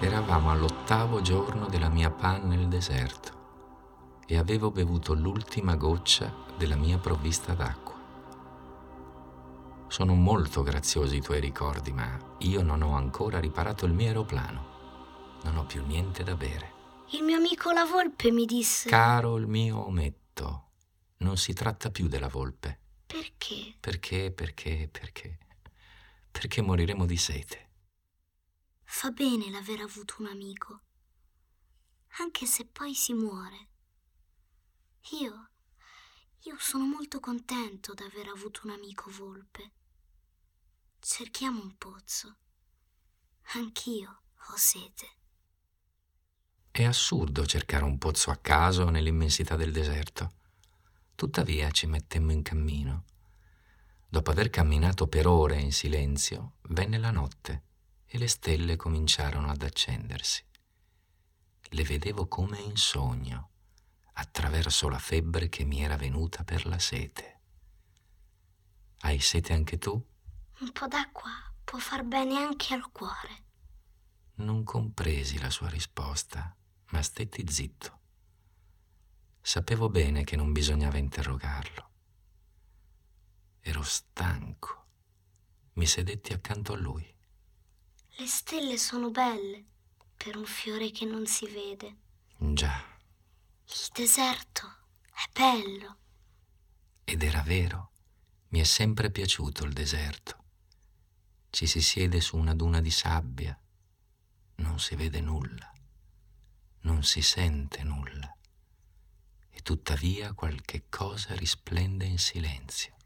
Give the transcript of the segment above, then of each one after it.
Eravamo all'ottavo giorno della mia pan nel deserto e avevo bevuto l'ultima goccia della mia provvista d'acqua. Sono molto graziosi i tuoi ricordi, ma io non ho ancora riparato il mio aeroplano. Non ho più niente da bere. Il mio amico la volpe mi disse... Caro il mio ometto, non si tratta più della volpe. Perché? Perché, perché, perché? Perché moriremo di sete. Fa bene l'aver avuto un amico, anche se poi si muore. Io, io sono molto contento d'aver avuto un amico volpe. Cerchiamo un pozzo. Anch'io ho sete. È assurdo cercare un pozzo a caso nell'immensità del deserto. Tuttavia ci mettemmo in cammino. Dopo aver camminato per ore in silenzio, venne la notte e le stelle cominciarono ad accendersi. Le vedevo come in sogno, attraverso la febbre che mi era venuta per la sete. Hai sete anche tu? Un po' d'acqua può far bene anche al cuore. Non compresi la sua risposta, ma stetti zitto. Sapevo bene che non bisognava interrogarlo. Ero stanco. Mi sedetti accanto a lui. Le stelle sono belle per un fiore che non si vede. Già. Il deserto è bello. Ed era vero. Mi è sempre piaciuto il deserto. Ci si siede su una duna di sabbia. Non si vede nulla. Non si sente nulla. E tuttavia qualche cosa risplende in silenzio.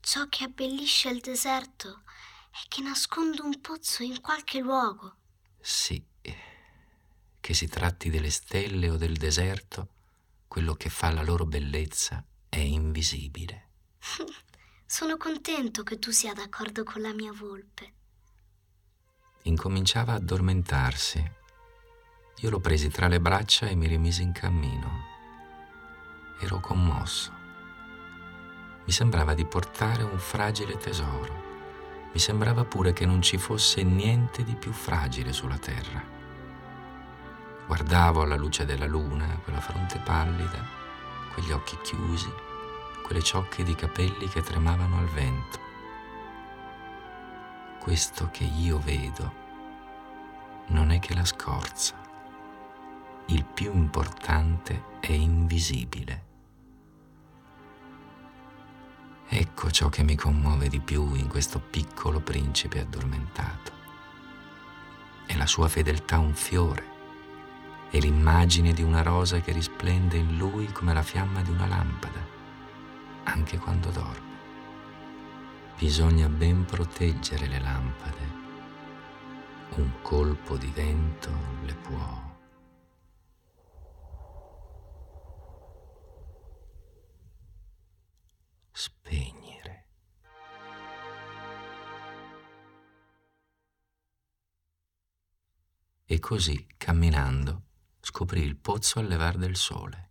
Ciò che abbellisce il deserto è che nasconde un pozzo in qualche luogo. Sì, che si tratti delle stelle o del deserto, quello che fa la loro bellezza è invisibile. Sono contento che tu sia d'accordo con la mia volpe. Incominciava a addormentarsi. Io lo presi tra le braccia e mi rimisi in cammino. Ero commosso. Mi sembrava di portare un fragile tesoro mi sembrava pure che non ci fosse niente di più fragile sulla terra. Guardavo alla luce della luna, quella fronte pallida, quegli occhi chiusi, quelle ciocche di capelli che tremavano al vento. Questo che io vedo non è che la scorza. Il più importante è invisibile. Ecco ciò che mi commuove di più in questo piccolo principe addormentato. È la sua fedeltà un fiore, è l'immagine di una rosa che risplende in lui come la fiamma di una lampada, anche quando dorme. Bisogna ben proteggere le lampade. Un colpo di vento le E così, camminando, scoprì il pozzo al levar del sole.